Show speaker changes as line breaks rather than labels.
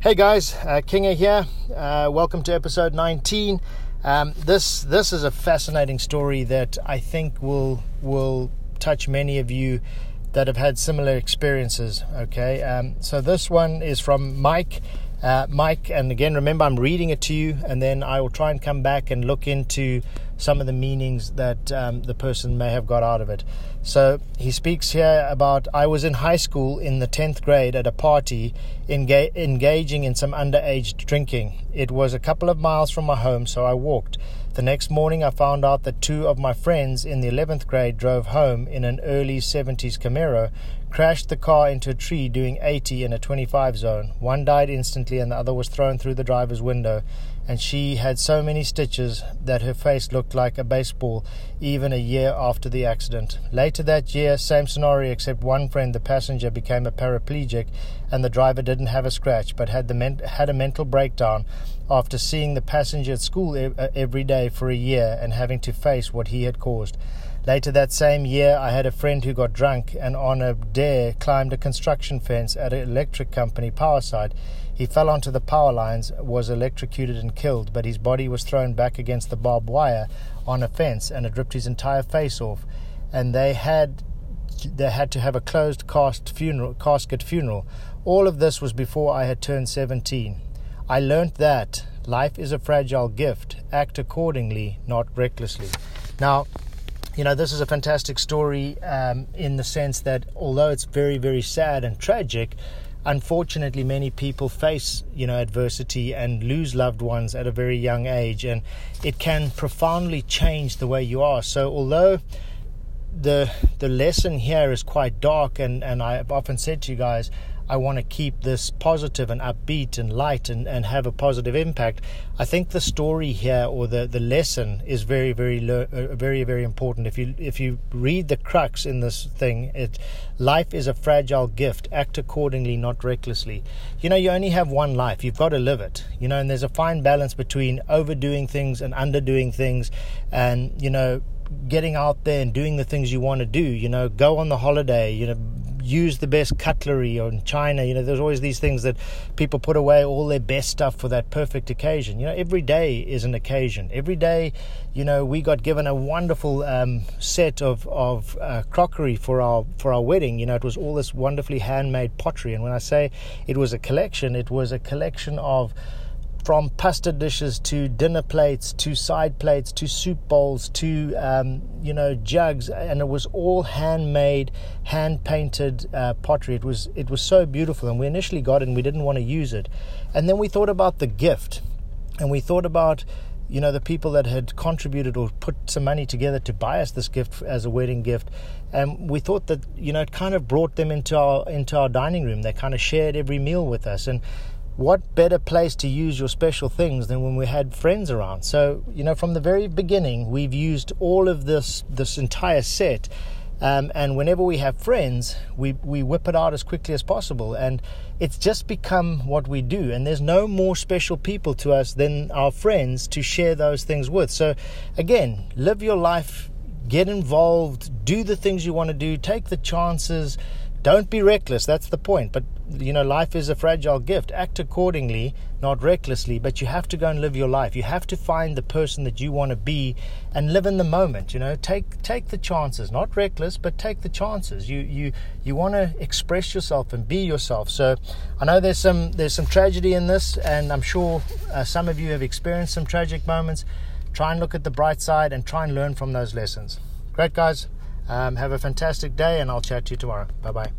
Hey guys, uh, Kinga here. Uh, welcome to episode 19. Um, this this is a fascinating story that I think will will touch many of you that have had similar experiences. Okay, um, so this one is from Mike. Uh, Mike, and again, remember I'm reading it to you, and then I will try and come back and look into some of the meanings that um, the person may have got out of it. So he speaks here about I was in high school in the 10th grade at a party enga- engaging in some underage drinking. It was a couple of miles from my home, so I walked. The next morning, I found out that two of my friends in the 11th grade drove home in an early 70s Camaro, crashed the car into a tree doing 80 in a 25 zone. One died instantly, and the other was thrown through the driver's window and she had so many stitches that her face looked like a baseball even a year after the accident. Later that year, same scenario except one friend, the passenger, became a paraplegic and the driver didn't have a scratch but had, the men- had a mental breakdown after seeing the passenger at school e- uh, every day for a year and having to face what he had caused. Later that same year, I had a friend who got drunk and on a dare climbed a construction fence at an electric company power side. He fell onto the power lines, was electrocuted and killed, but his body was thrown back against the barbed wire on a fence and it ripped his entire face off. And they had they had to have a closed cast funeral, casket funeral. All of this was before I had turned 17. I learned that life is a fragile gift. Act accordingly, not recklessly. Now, you know, this is a fantastic story um, in the sense that although it's very, very sad and tragic, unfortunately, many people face, you know, adversity and lose loved ones at a very young age, and it can profoundly change the way you are. So, although the the lesson here is quite dark, and and I've often said to you guys, I want to keep this positive and upbeat and light and, and have a positive impact. I think the story here or the, the lesson is very very uh, very very important. If you if you read the crux in this thing, it life is a fragile gift. Act accordingly, not recklessly. You know, you only have one life. You've got to live it. You know, and there's a fine balance between overdoing things and underdoing things, and you know getting out there and doing the things you want to do. You know, go on the holiday. You know, use the best cutlery or in China. You know, there's always these things that people put away all their best stuff for that perfect occasion. You know, every day is an occasion. Every day, you know, we got given a wonderful um, set of of uh, crockery for our for our wedding. You know, it was all this wonderfully handmade pottery. And when I say it was a collection, it was a collection of from pasta dishes to dinner plates to side plates to soup bowls to um, you know jugs, and it was all handmade, hand painted uh, pottery. It was it was so beautiful, and we initially got it and we didn't want to use it, and then we thought about the gift, and we thought about you know the people that had contributed or put some money together to buy us this gift as a wedding gift. And we thought that you know it kind of brought them into our into our dining room. They kind of shared every meal with us. And what better place to use your special things than when we had friends around? So, you know, from the very beginning, we've used all of this this entire set. Um, and whenever we have friends, we, we whip it out as quickly as possible. And it's just become what we do. And there's no more special people to us than our friends to share those things with. So, again, live your life, get involved, do the things you want to do, take the chances, don't be reckless. That's the point. But you know, life is a fragile gift. Act accordingly, not recklessly, but you have to go and live your life. You have to find the person that you want to be and live in the moment, you know. Take take the chances, not reckless, but take the chances. You you you want to express yourself and be yourself. So, I know there's some there's some tragedy in this and I'm sure uh, some of you have experienced some tragic moments. Try and look at the bright side and try and learn from those lessons. Great guys. Um, have a fantastic day, and I'll chat to you tomorrow. Bye bye.